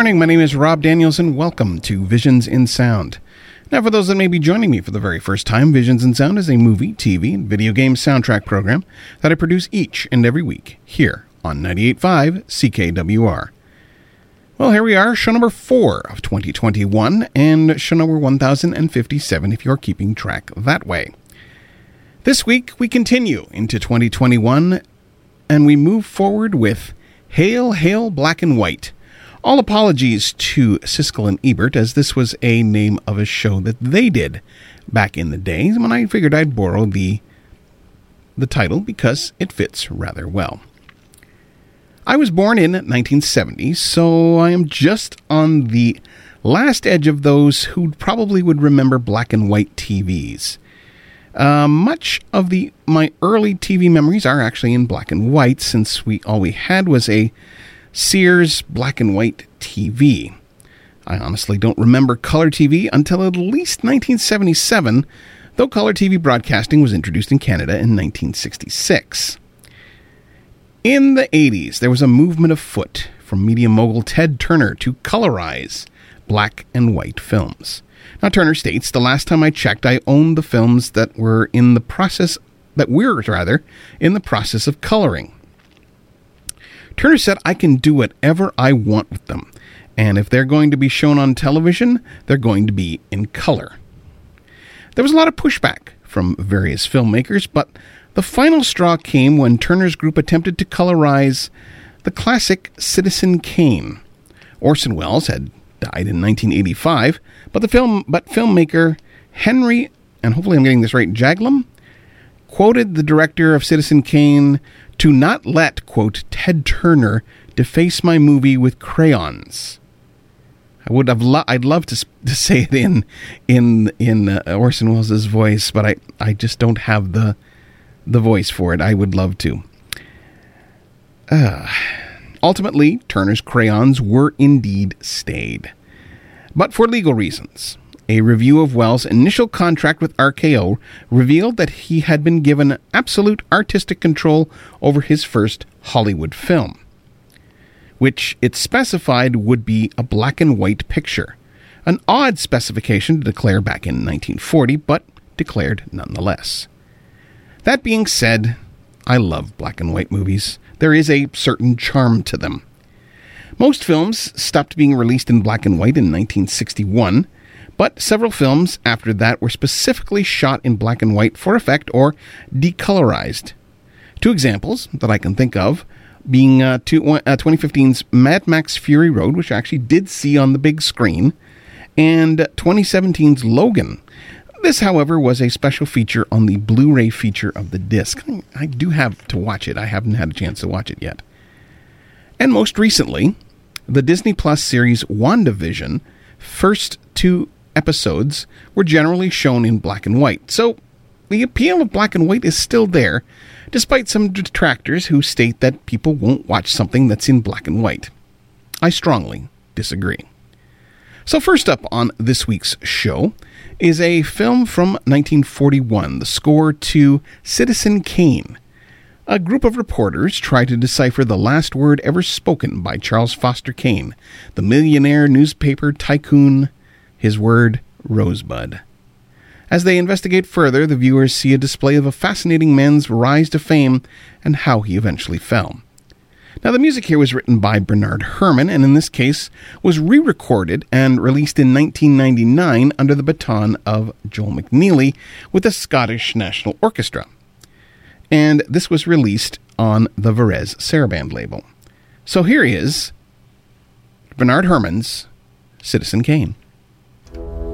Morning. My name is Rob Daniels, and welcome to Visions in Sound. Now, for those that may be joining me for the very first time, Visions in Sound is a movie, TV, and video game soundtrack program that I produce each and every week here on 98.5 CKWR. Well, here we are, show number four of 2021, and show number 1057 if you're keeping track that way. This week, we continue into 2021, and we move forward with Hail, Hail, Black and White all apologies to Siskel and Ebert, as this was a name of a show that they did back in the days when I figured I'd borrow the the title because it fits rather well. I was born in 1970, so I am just on the last edge of those who probably would remember black and white TVs. Uh, much of the my early TV memories are actually in black and white, since we all we had was a Sears black and white TV. I honestly don't remember color TV until at least 1977, though color TV broadcasting was introduced in Canada in 1966. In the 80s, there was a movement afoot from media mogul Ted Turner to colorize black and white films. Now, Turner states, the last time I checked, I owned the films that were in the process, that we're rather, in the process of coloring. Turner said, I can do whatever I want with them. And if they're going to be shown on television, they're going to be in color. There was a lot of pushback from various filmmakers, but the final straw came when Turner's group attempted to colorize the classic Citizen Kane. Orson Welles had died in 1985, but the film but filmmaker Henry and hopefully I'm getting this right, Jaglom quoted the director of Citizen Kane to not let, quote, Ted Turner deface my movie with crayons. I would have lo- I'd love to, to say it in in in uh, Orson Welles' voice, but I, I just don't have the the voice for it. I would love to. Uh, ultimately, Turner's crayons were indeed stayed, but for legal reasons. A review of Welles' initial contract with RKO revealed that he had been given absolute artistic control over his first Hollywood film, which it specified would be a black and white picture. An odd specification to declare back in 1940, but declared nonetheless. That being said, I love black and white movies. There is a certain charm to them. Most films stopped being released in black and white in 1961 but several films after that were specifically shot in black and white for effect or decolorized. Two examples that I can think of being uh, two, uh, 2015's Mad Max Fury Road, which I actually did see on the big screen, and 2017's Logan. This, however, was a special feature on the Blu ray feature of the disc. I do have to watch it, I haven't had a chance to watch it yet. And most recently, the Disney Plus series WandaVision first two episodes were generally shown in black and white. So the appeal of black and white is still there, despite some detractors who state that people won't watch something that's in black and white. I strongly disagree. So, first up on this week's show is a film from 1941, the score to Citizen Kane. A group of reporters try to decipher the last word ever spoken by Charles Foster Kane, the millionaire newspaper tycoon, his word, Rosebud. As they investigate further, the viewers see a display of a fascinating man's rise to fame and how he eventually fell. Now, the music here was written by Bernard Herrmann, and in this case was re recorded and released in 1999 under the baton of Joel McNeely with the Scottish National Orchestra. And this was released on the Varese Sarabande label. So here he is Bernard Herrmann's Citizen Kane. Bye.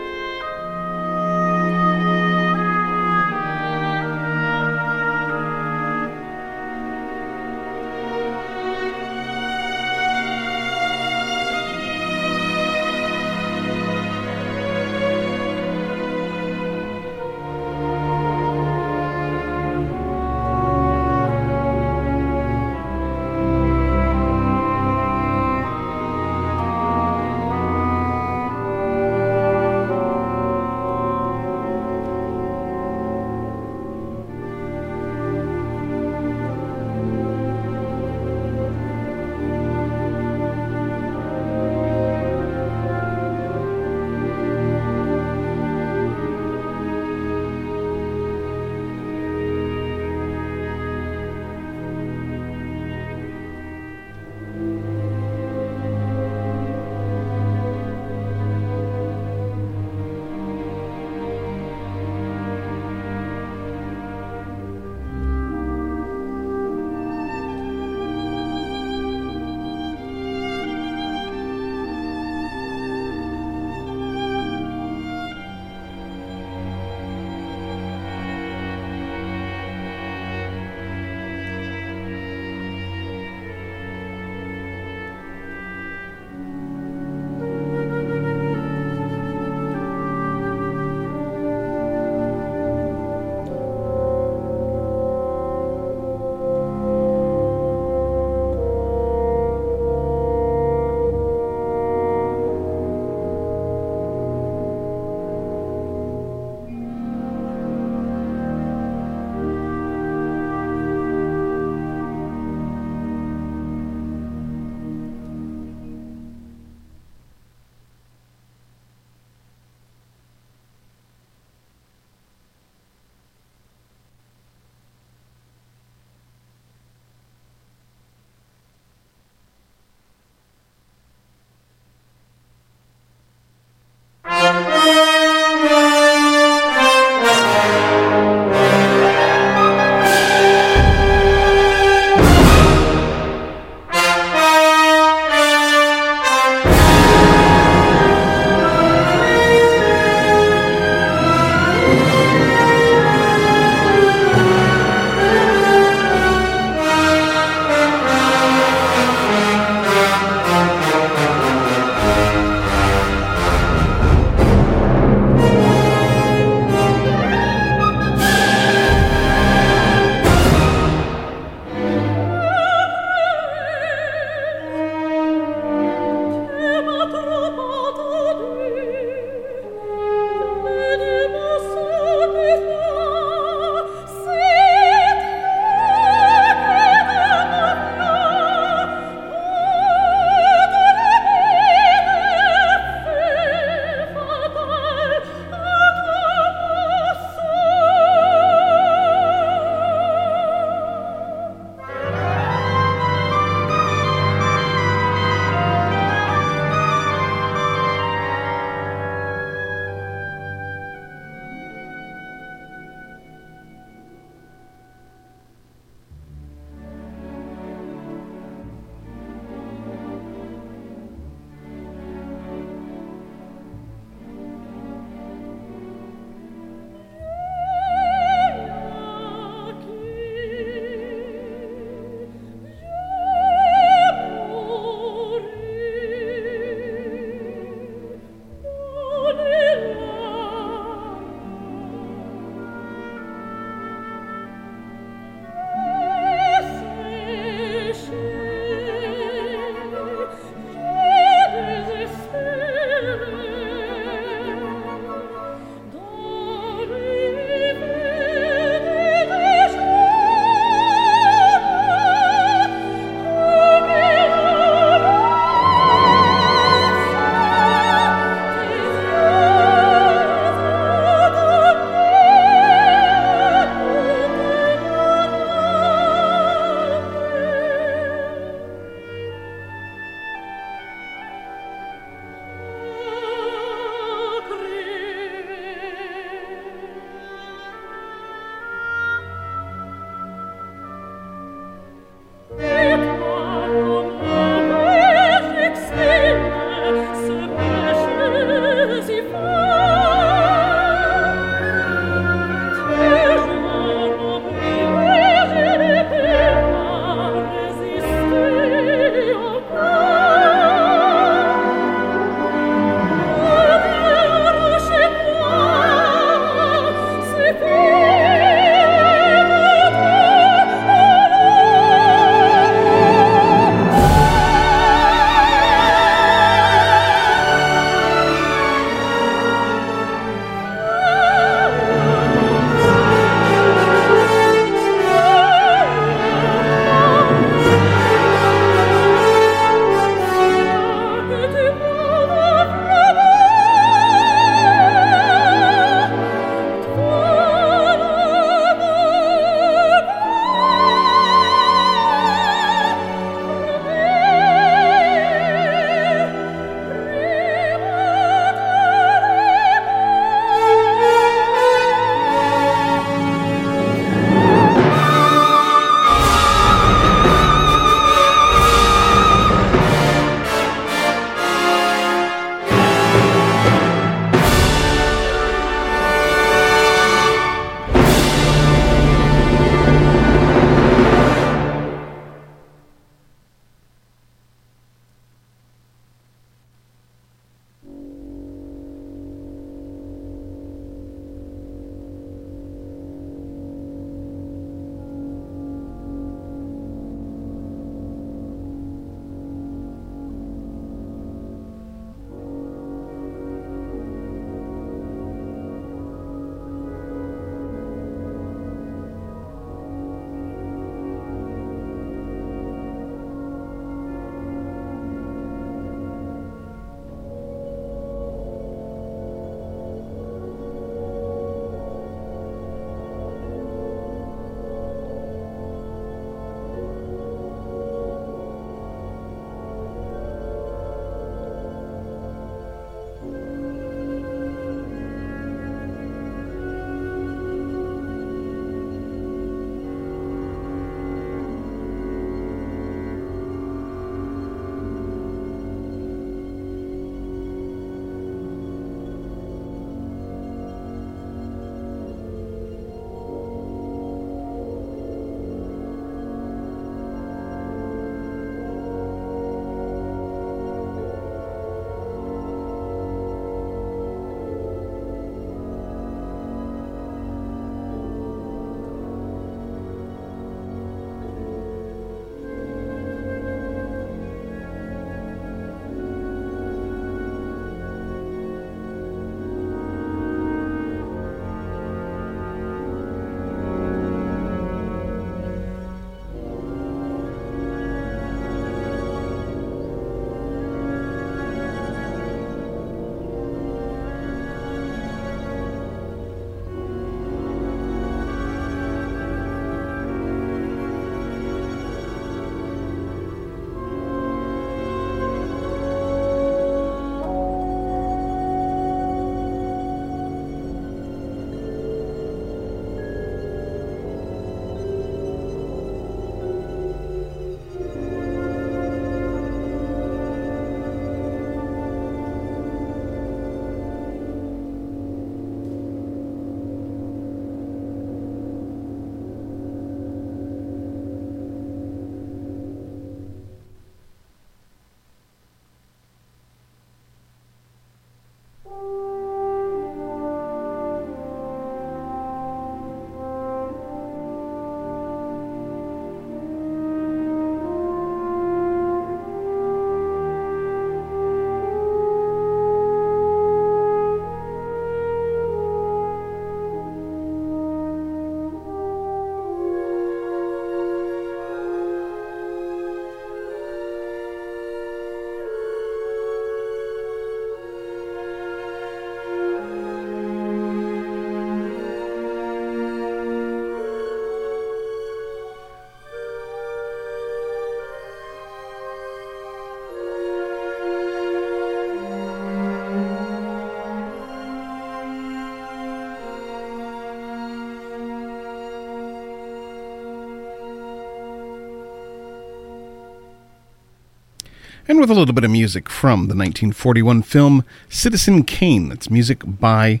And with a little bit of music from the 1941 film Citizen Kane. That's music by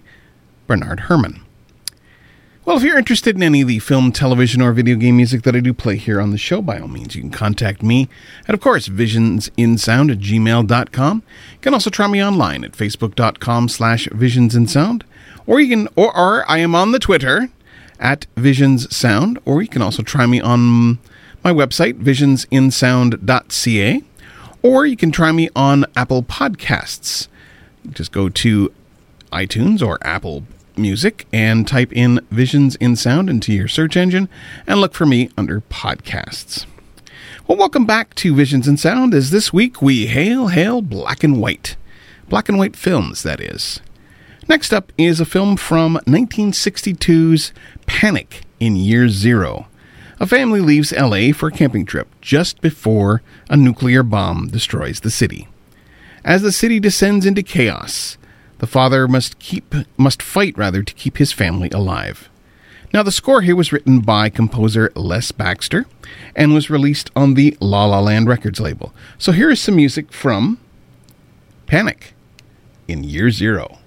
Bernard Herrmann. Well, if you're interested in any of the film, television, or video game music that I do play here on the show, by all means, you can contact me at, of course, visionsinsound at gmail.com. You can also try me online at facebook.com slash visionsinsound, or you can, or, or I am on the Twitter at visionssound, or you can also try me on my website, visionsinsound.ca, or you can try me on Apple Podcasts. Just go to iTunes or Apple Music and type in Visions in Sound into your search engine and look for me under podcasts. Well, welcome back to Visions in Sound as this week we hail, hail black and white. Black and white films, that is. Next up is a film from 1962's Panic in Year Zero. A family leaves LA for a camping trip just before a nuclear bomb destroys the city. As the city descends into chaos, the father must keep must fight rather to keep his family alive. Now the score here was written by composer Les Baxter and was released on the La La Land Records label. So here is some music from Panic in Year 0.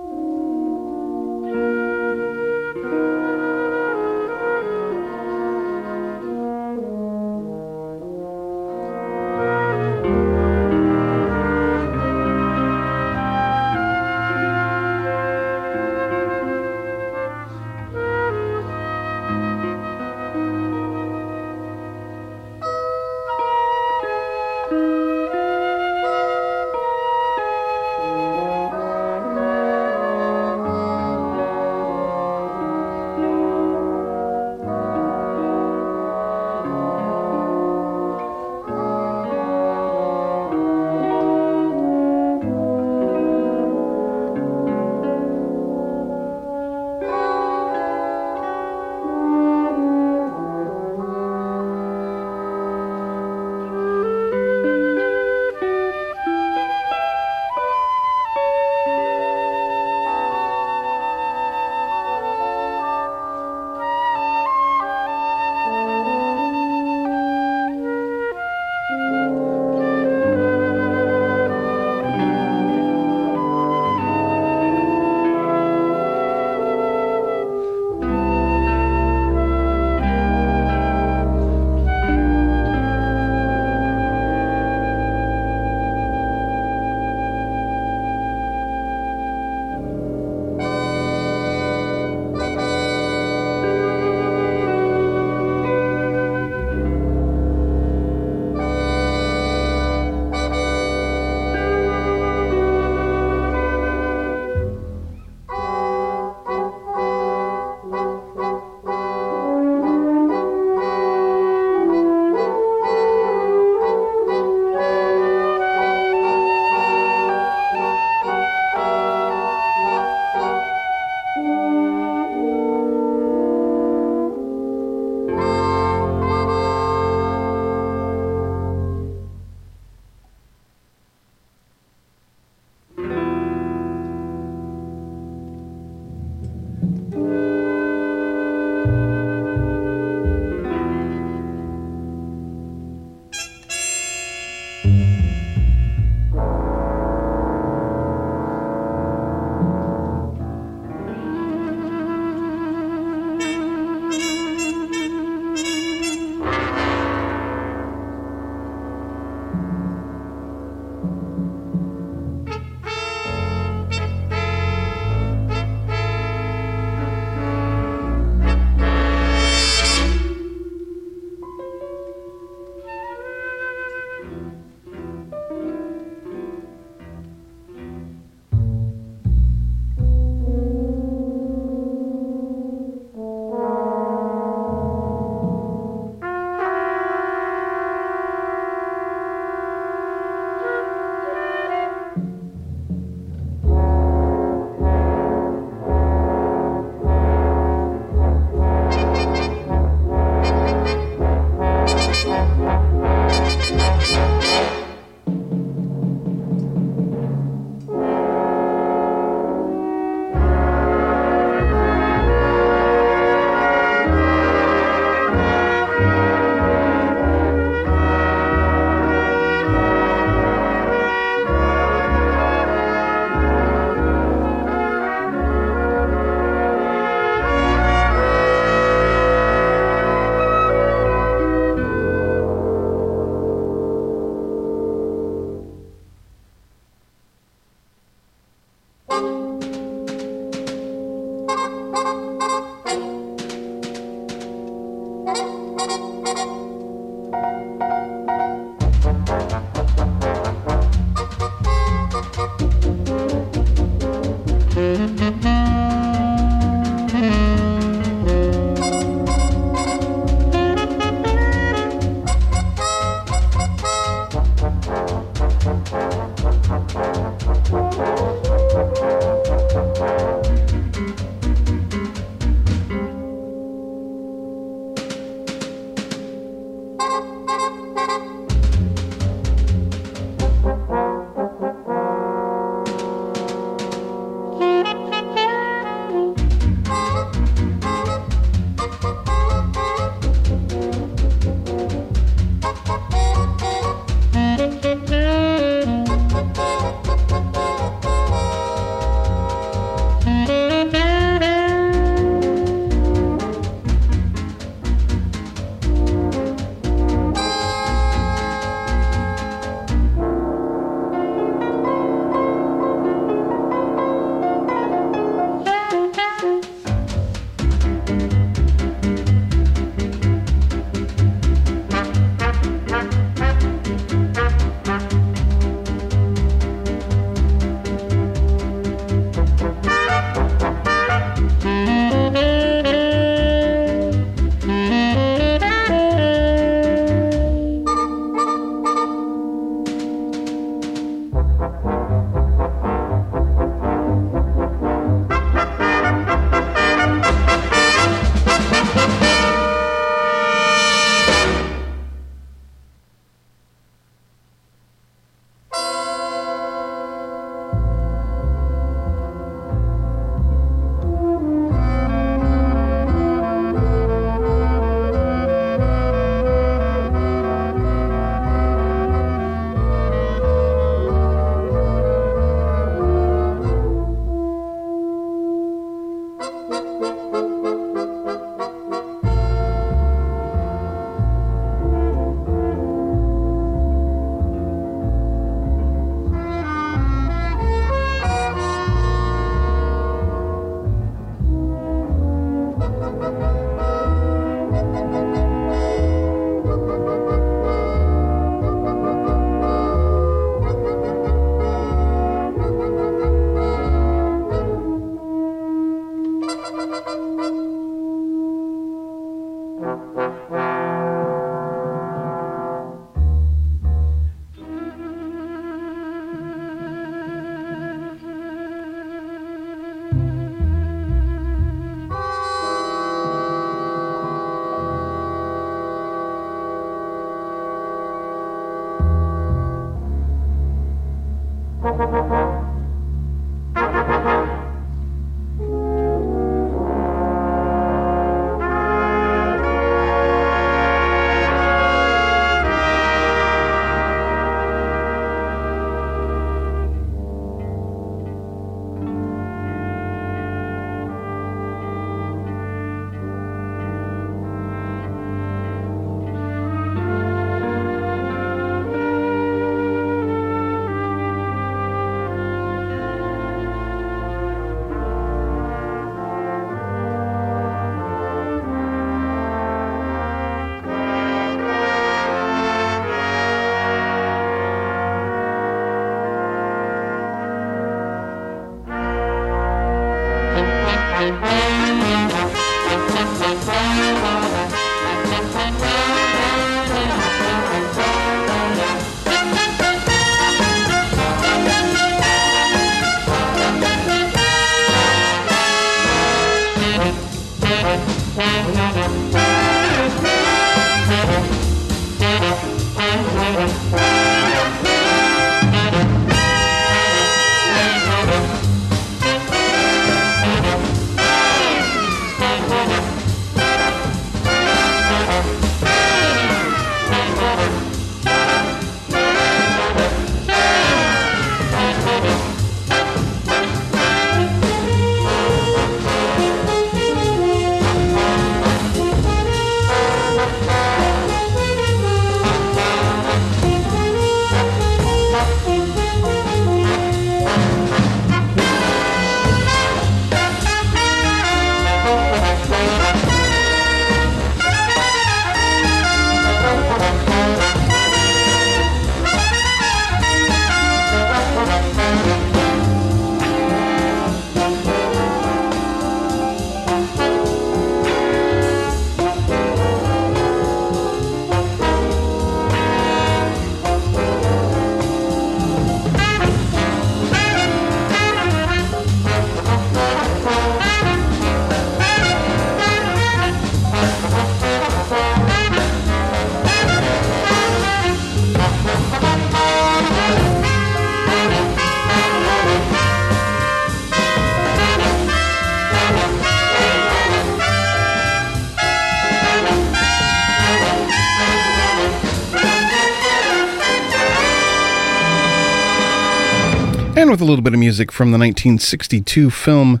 with a little bit of music from the 1962 film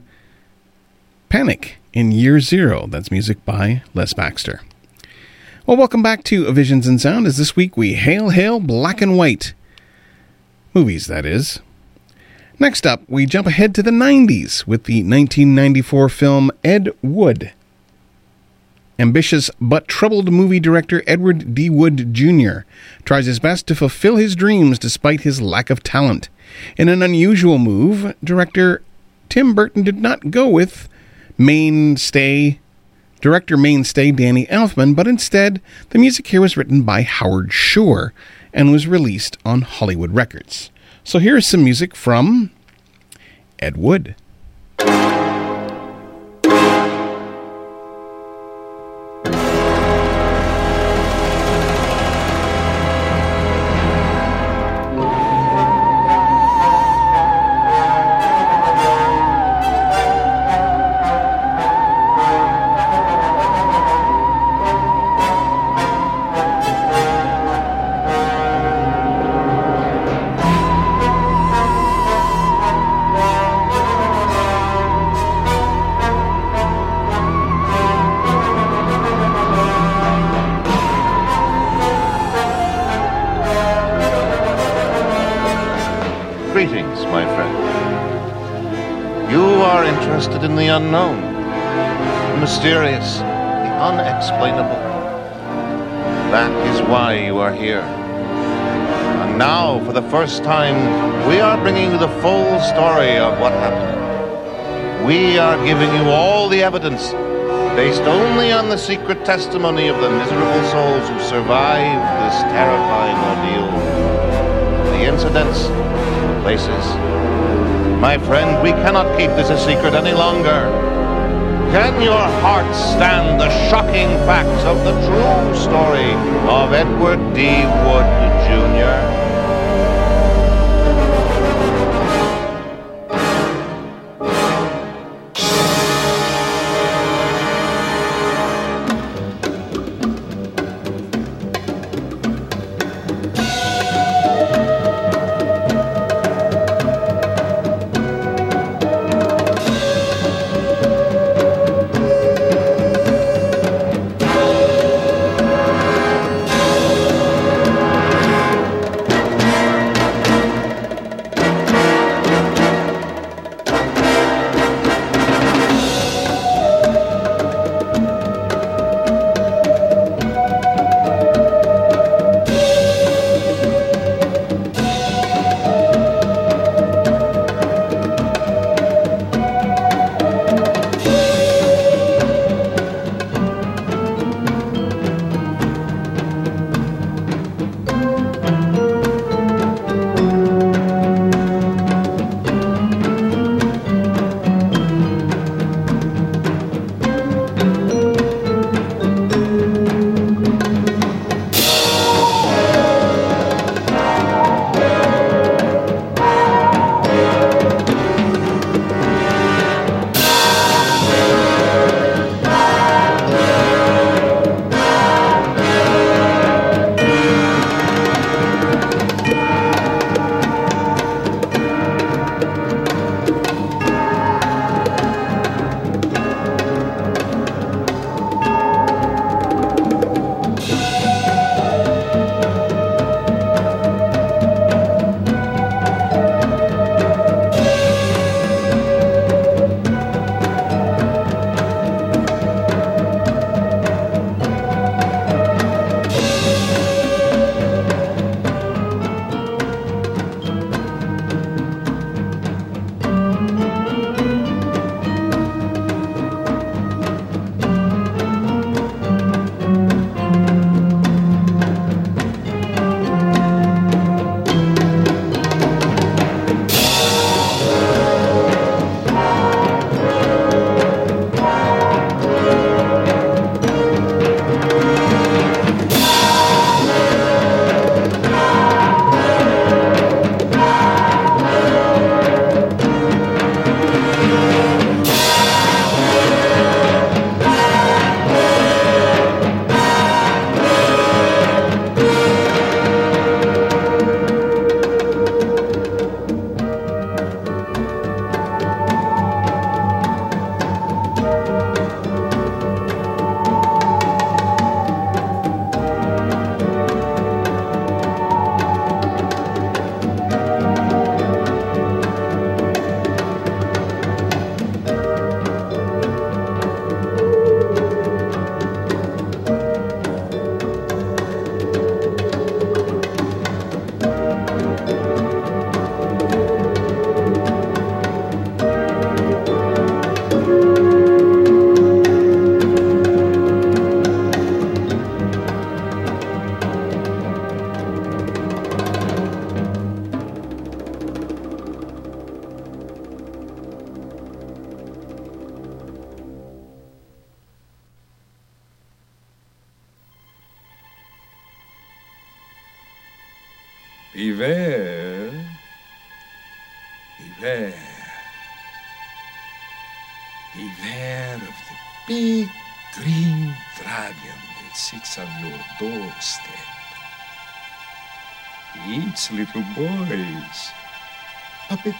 Panic in Year Zero. That's music by Les Baxter. Well, welcome back to Visions and Sound. As this week we hail, hail, black and white movies, that is. Next up, we jump ahead to the 90s with the 1994 film Ed Wood. Ambitious but troubled movie director Edward D. Wood Jr. tries his best to fulfill his dreams despite his lack of talent. In an unusual move, director Tim Burton did not go with mainstay director mainstay Danny Elfman, but instead the music here was written by Howard Shore and was released on Hollywood Records. So here is some music from Ed Wood. Mysterious, the unexplainable. That is why you are here. And now, for the first time, we are bringing you the full story of what happened. We are giving you all the evidence, based only on the secret testimony of the miserable souls who survived this terrifying ordeal. The incidents, the places. My friend, we cannot keep this a secret any longer. Can your heart stand the shocking facts of the true story of Edward D. Wood, Jr.?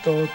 Puppy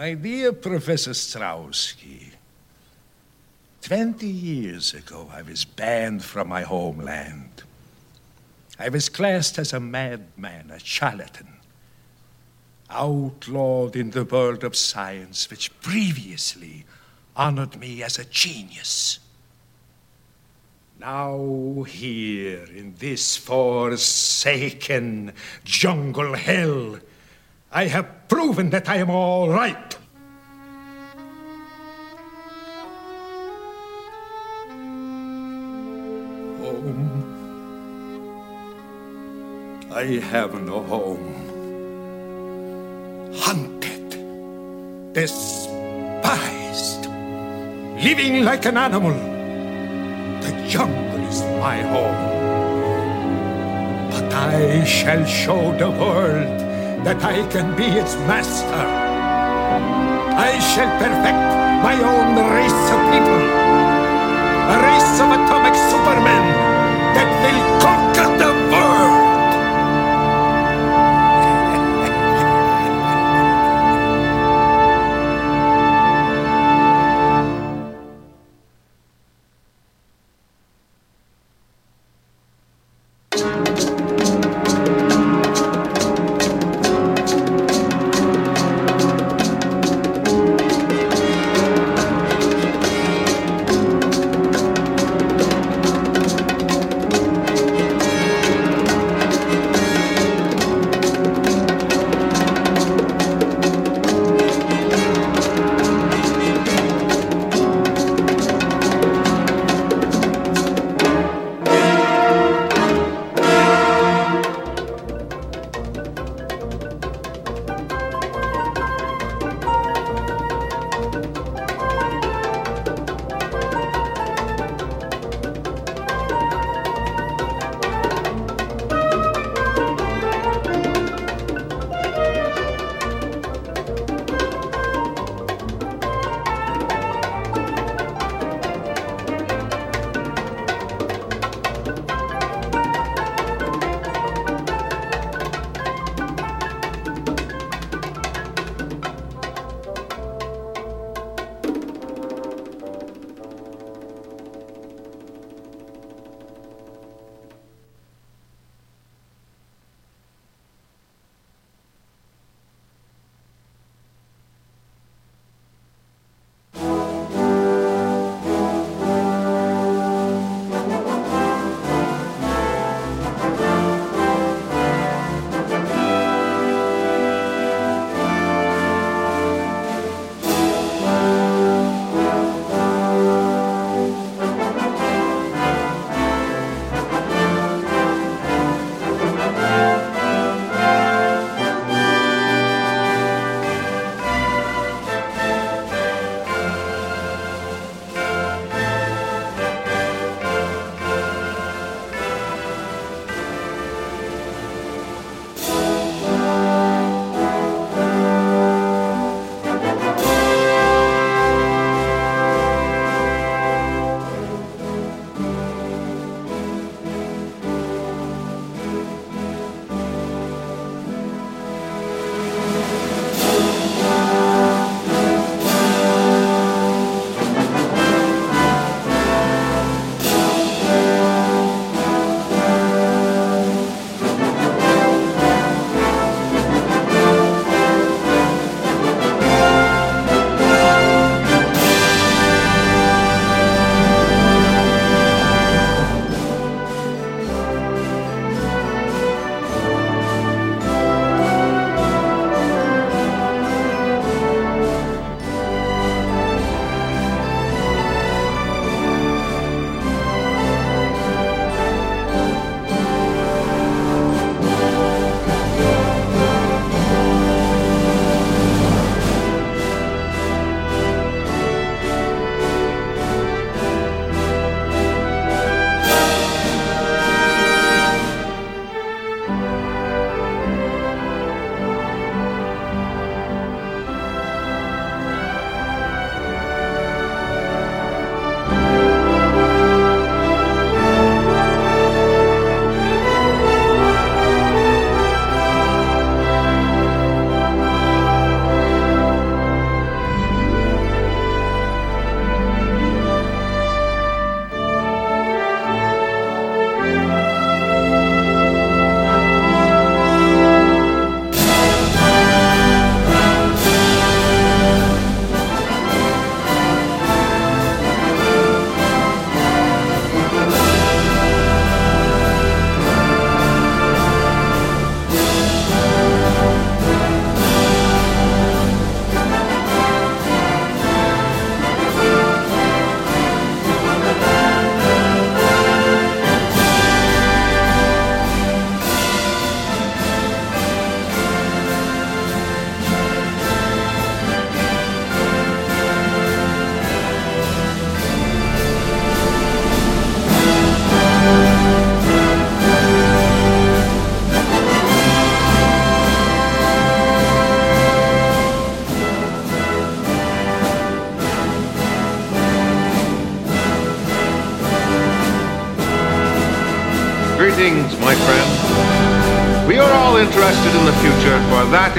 My dear Professor Strowski, 20 years ago I was banned from my homeland. I was classed as a madman, a charlatan, outlawed in the world of science, which previously honored me as a genius. Now, here in this forsaken jungle hell, I have proven that I am all right. Home. I have no home. Hunted, despised, living like an animal. The jungle is my home. But I shall show the world that I can be its master. I shall perfect my own race of people, a race of atomic supermen that will conquer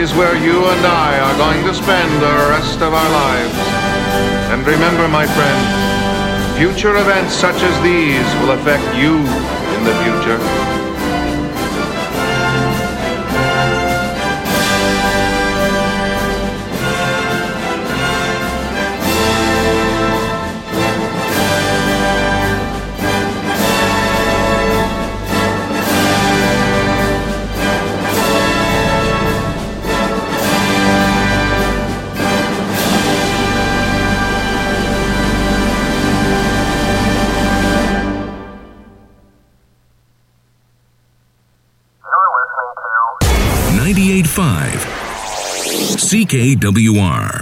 is where you and I are going to spend the rest of our lives. And remember, my friend, future events such as these will affect you in the future. CKWR.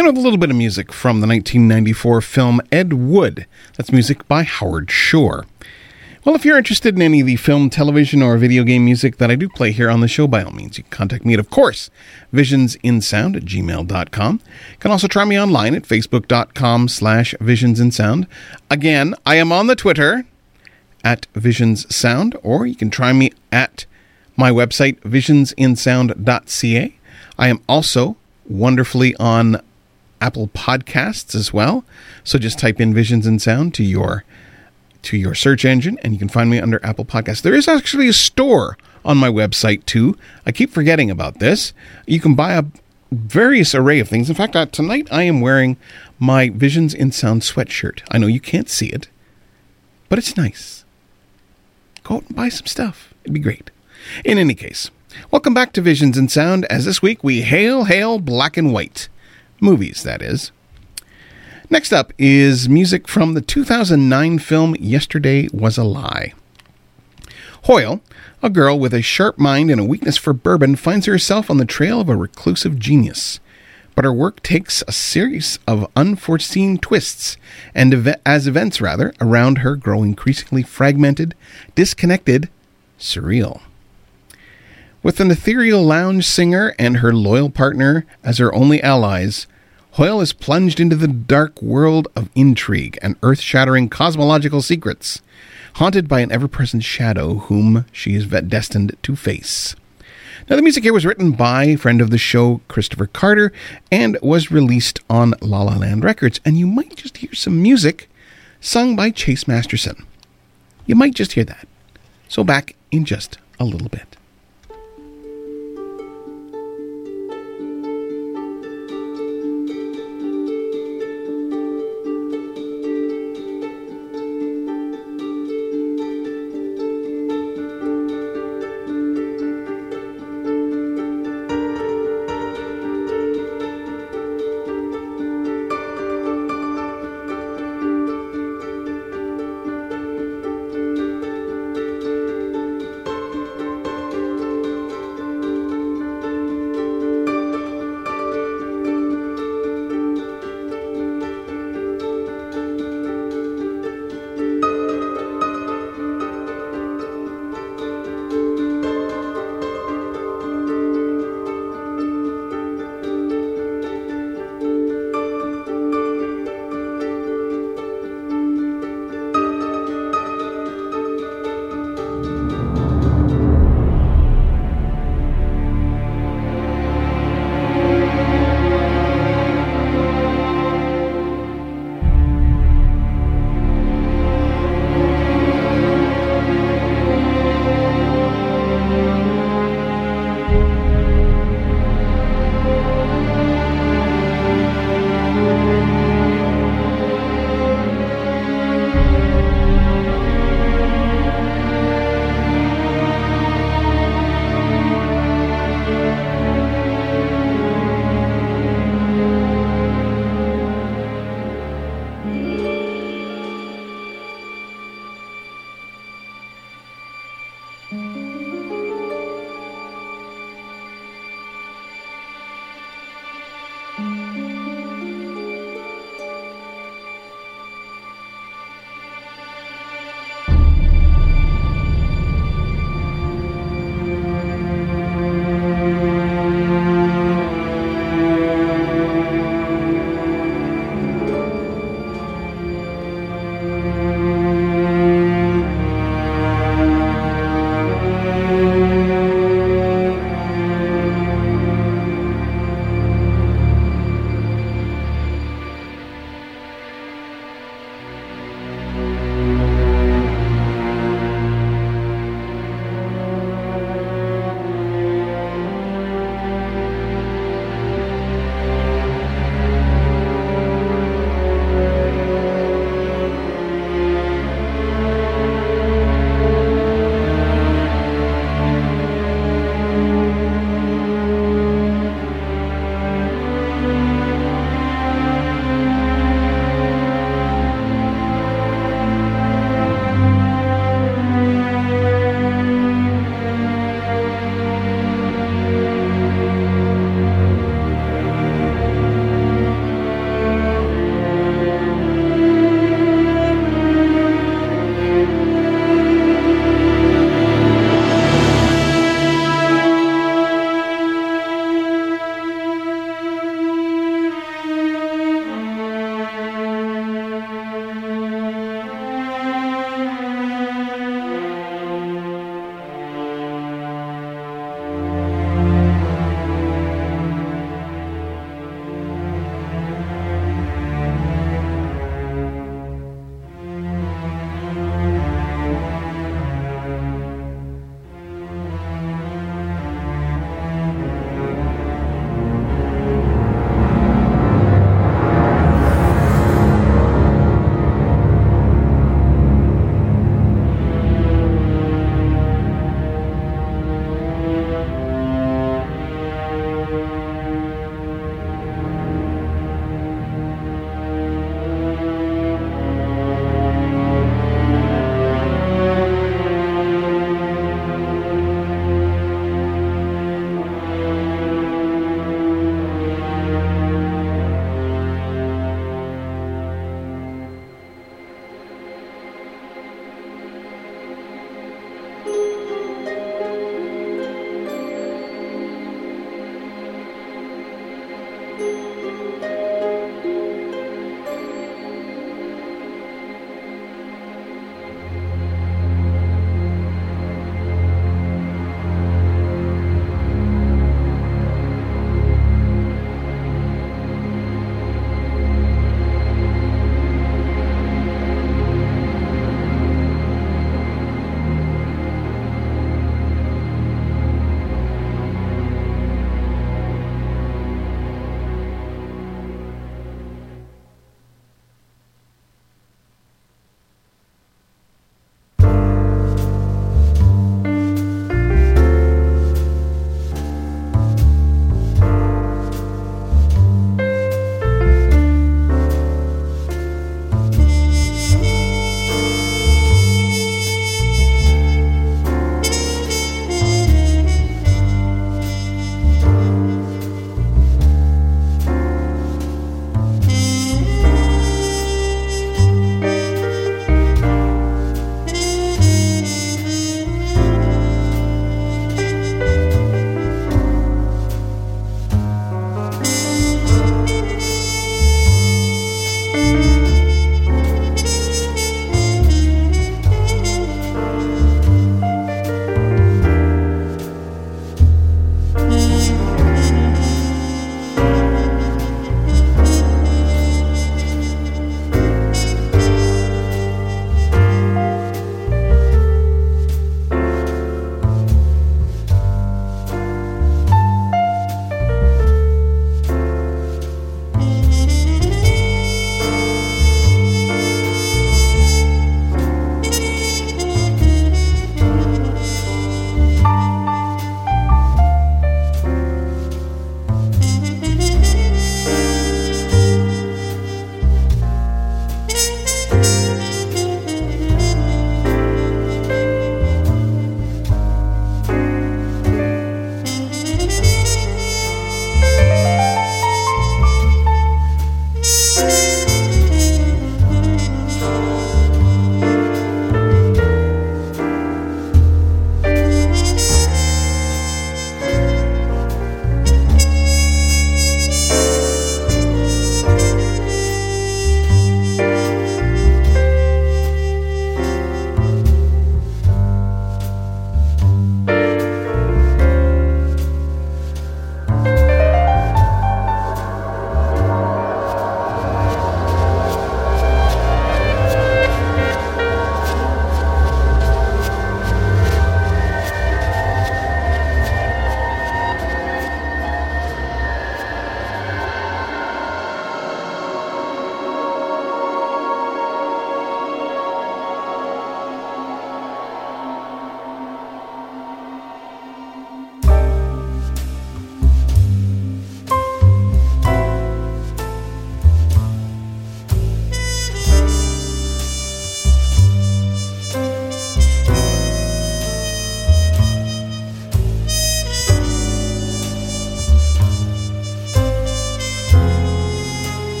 And with a little bit of music from the 1994 film Ed Wood. That's music by Howard Shore. Well, if you're interested in any of the film, television, or video game music that I do play here on the show, by all means, you can contact me at, of course, visionsinsound at gmail.com. You can also try me online at facebook.com slash visionsinsound. Again, I am on the Twitter at visionssound, or you can try me at my website, visionsinsound.ca. I am also wonderfully on Apple Podcasts as well. So just type in Visions in Sound to your to your search engine and you can find me under Apple Podcasts. There is actually a store on my website too. I keep forgetting about this. You can buy a various array of things. In fact, uh, tonight I am wearing my Visions in Sound sweatshirt. I know you can't see it, but it's nice. Go out and buy some stuff. It'd be great. In any case, welcome back to Visions in Sound as this week we hail, hail black and white. Movies, that is. Next up is music from the 2009 film Yesterday Was a Lie. Hoyle, a girl with a sharp mind and a weakness for bourbon, finds herself on the trail of a reclusive genius. But her work takes a series of unforeseen twists, and ev- as events, rather, around her grow increasingly fragmented, disconnected, surreal. With an ethereal lounge singer and her loyal partner as her only allies, Hoyle is plunged into the dark world of intrigue and earth shattering cosmological secrets, haunted by an ever present shadow whom she is destined to face. Now, the music here was written by friend of the show, Kristopher Carter, and was released on La La Land Records. And you might just hear some music sung by Chase Masterson. You might just hear that. So, back in just a little bit.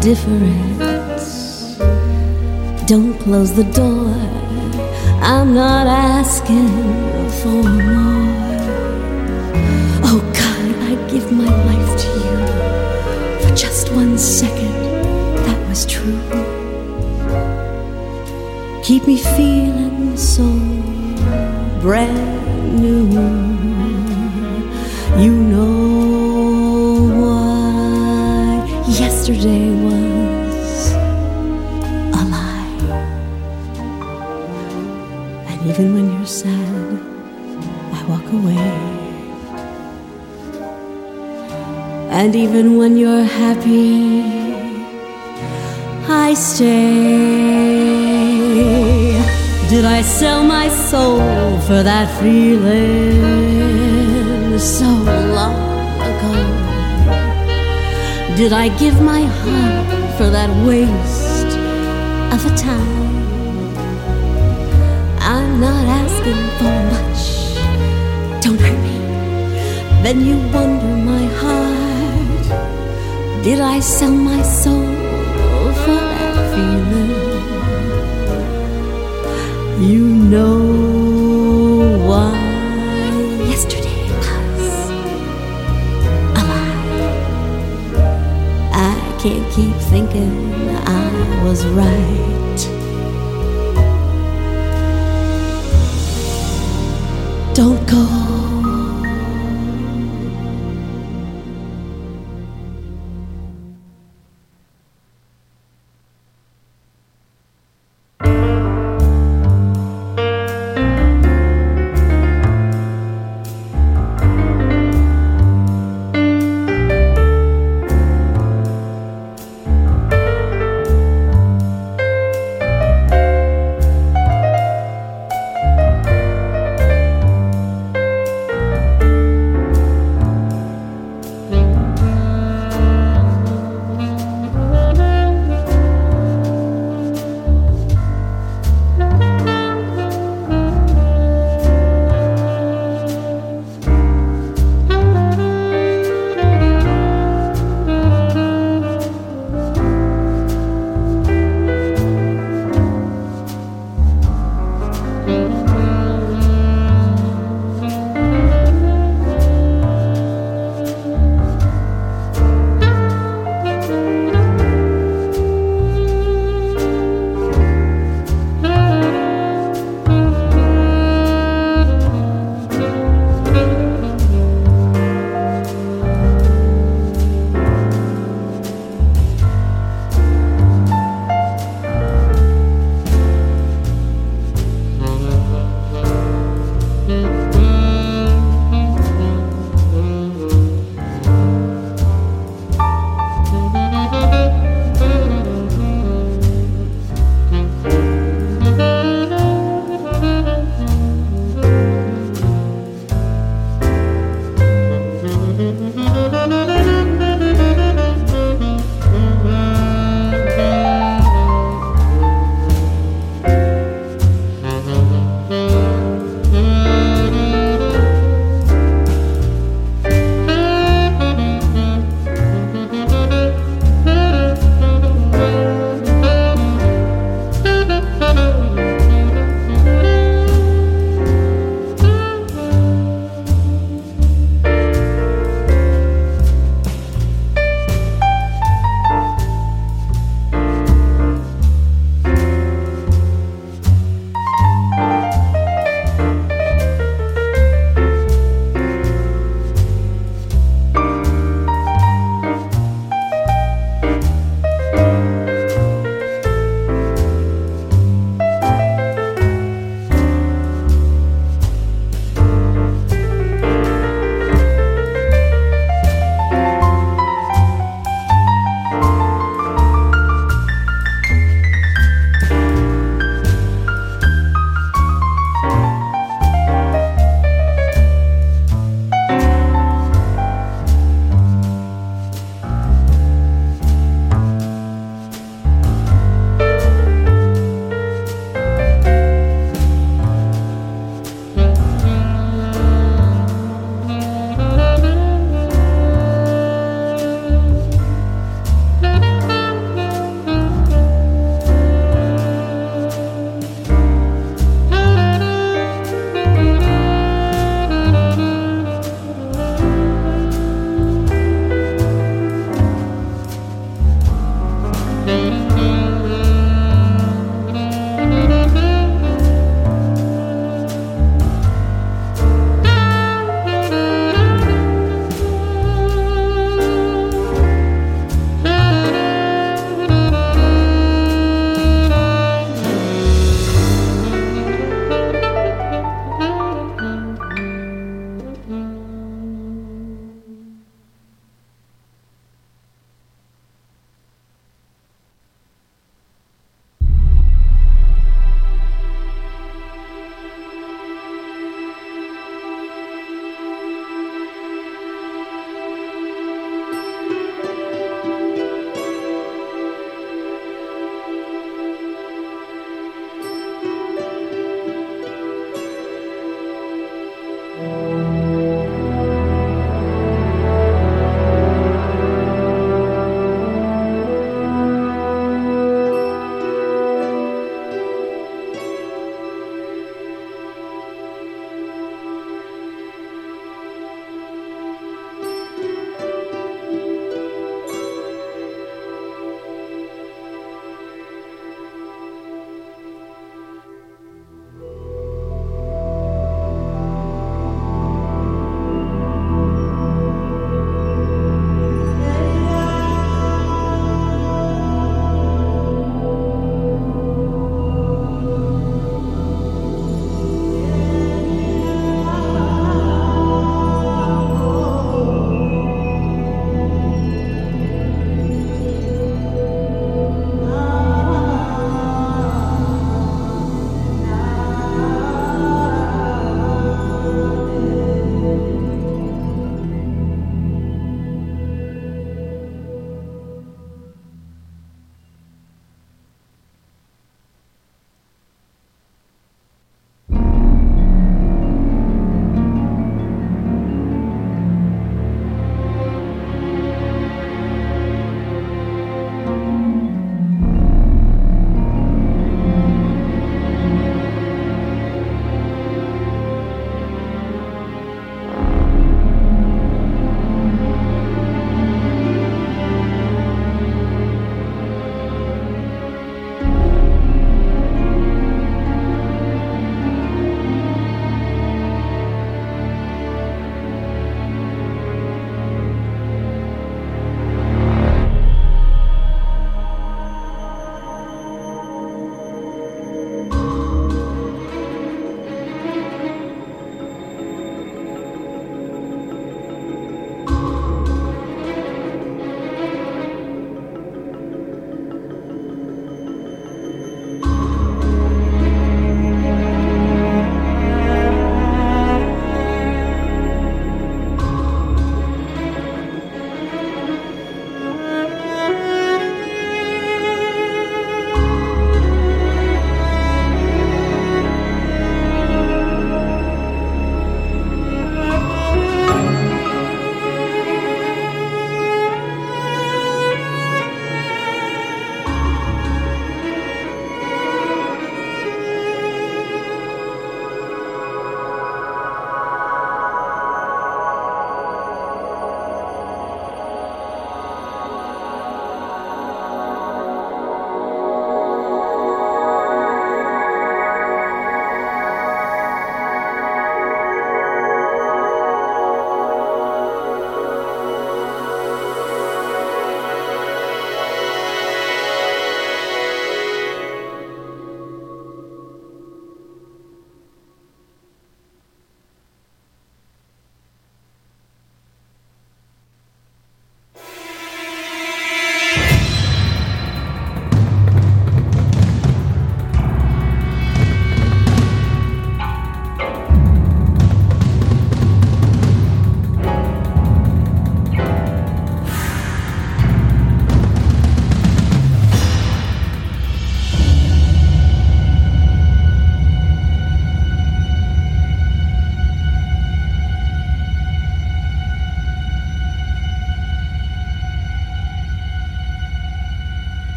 Different. Don't close the door. I'm not asking for more. Oh God, I'd give my life to you for just one second. That was true. Keep me feeling so brand new. You know yesterday was a lie. And even when you're sad, I walk away. And even when you're happy, I stay. Did I sell my soul for that feeling so long? Did I give my heart for that waste of a time? I'm not asking for much. Don't hurt me. Then you wonder my heart. Did I sell my soul for that feeling? You know can't keep thinking I was right. Don't go.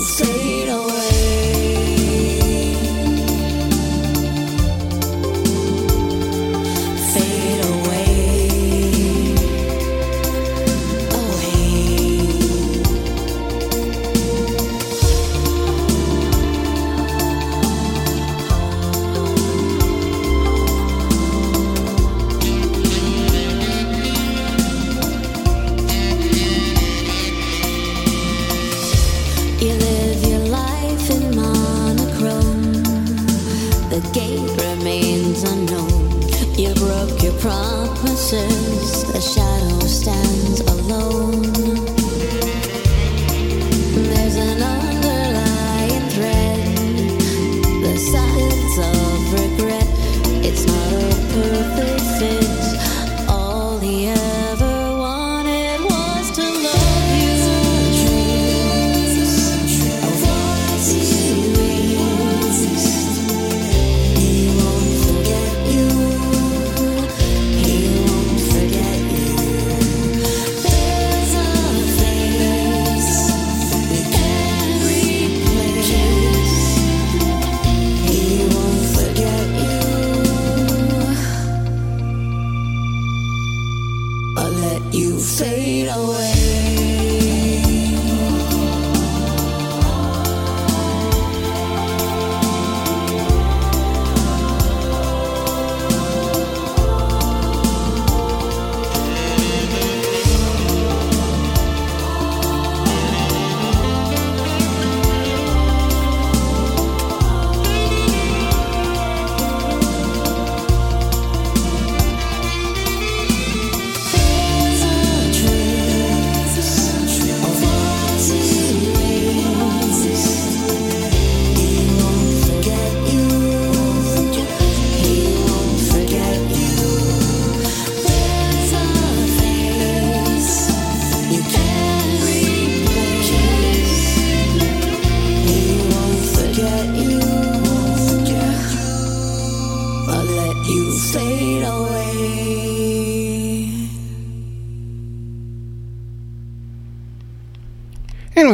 say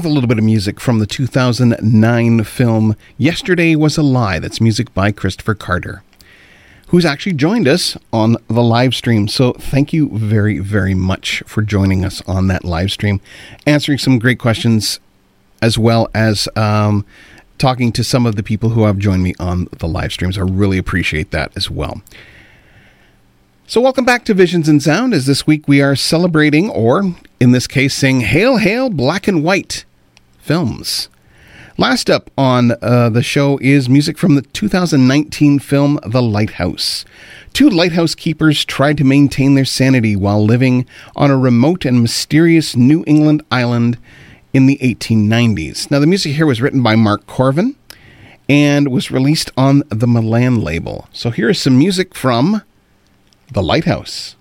with a little bit of music from the 2009 film Yesterday Was a Lie. That's music by Kristopher Carter, who's actually joined us on the live stream. So thank you very, very much for joining us on that live stream, answering some great questions, as well as um, talking to some of the people who have joined me on the live streams. I really appreciate that as well. So, welcome back to Visions in Sound. As this week we are celebrating, or in this case, saying Hail, Hail, Black and White films. Last up on uh, the show is music from the 2019 film The Lighthouse. Two lighthouse keepers tried to maintain their sanity while living on a remote and mysterious New England island in the 1890s. Now, the music here was written by Mark Korven and was released on the Milan label. So, here is some music from The Lighthouse.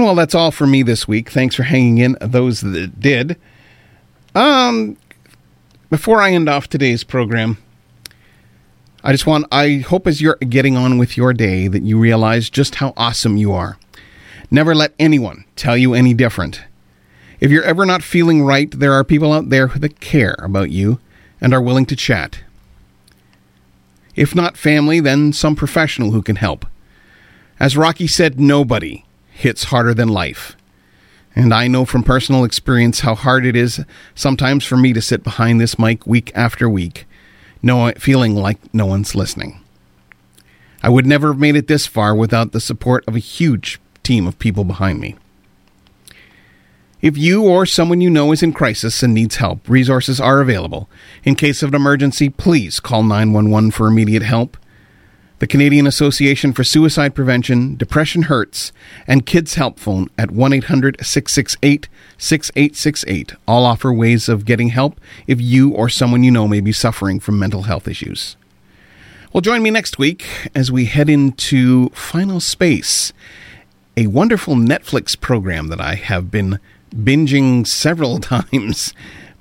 And well, that's all for me this week. Thanks for hanging in, those that did. Um, before I end off today's program, I just want, I hope as you're getting on with your day that you realize just how awesome you are. Never let anyone tell you any different. If you're ever not feeling right, there are people out there that care about you and are willing to chat. If not family, then some professional who can help. As Rocky said, nobody hits harder than life. And I know from personal experience how hard it is sometimes for me to sit behind this mic week after week no, feeling like no one's listening. I would never have made it this far without the support of a huge team of people behind me. If you or someone you know is in crisis and needs help, resources are available. In case of an emergency, please call 911 for immediate help. The Canadian Association for Suicide Prevention, Depression Hurts, and Kids Help Phone at 1 800 668 6868 all offer ways of getting help if you or someone you know may be suffering from mental health issues. Well, join me next week as we head into Final Space, a wonderful Netflix program that I have been binging several times.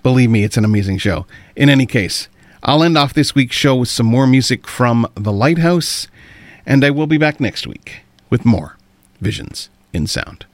Believe me, it's an amazing show. In any case, I'll end off this week's show with some more music from The Lighthouse, and I will be back next week with more Visions in Sound.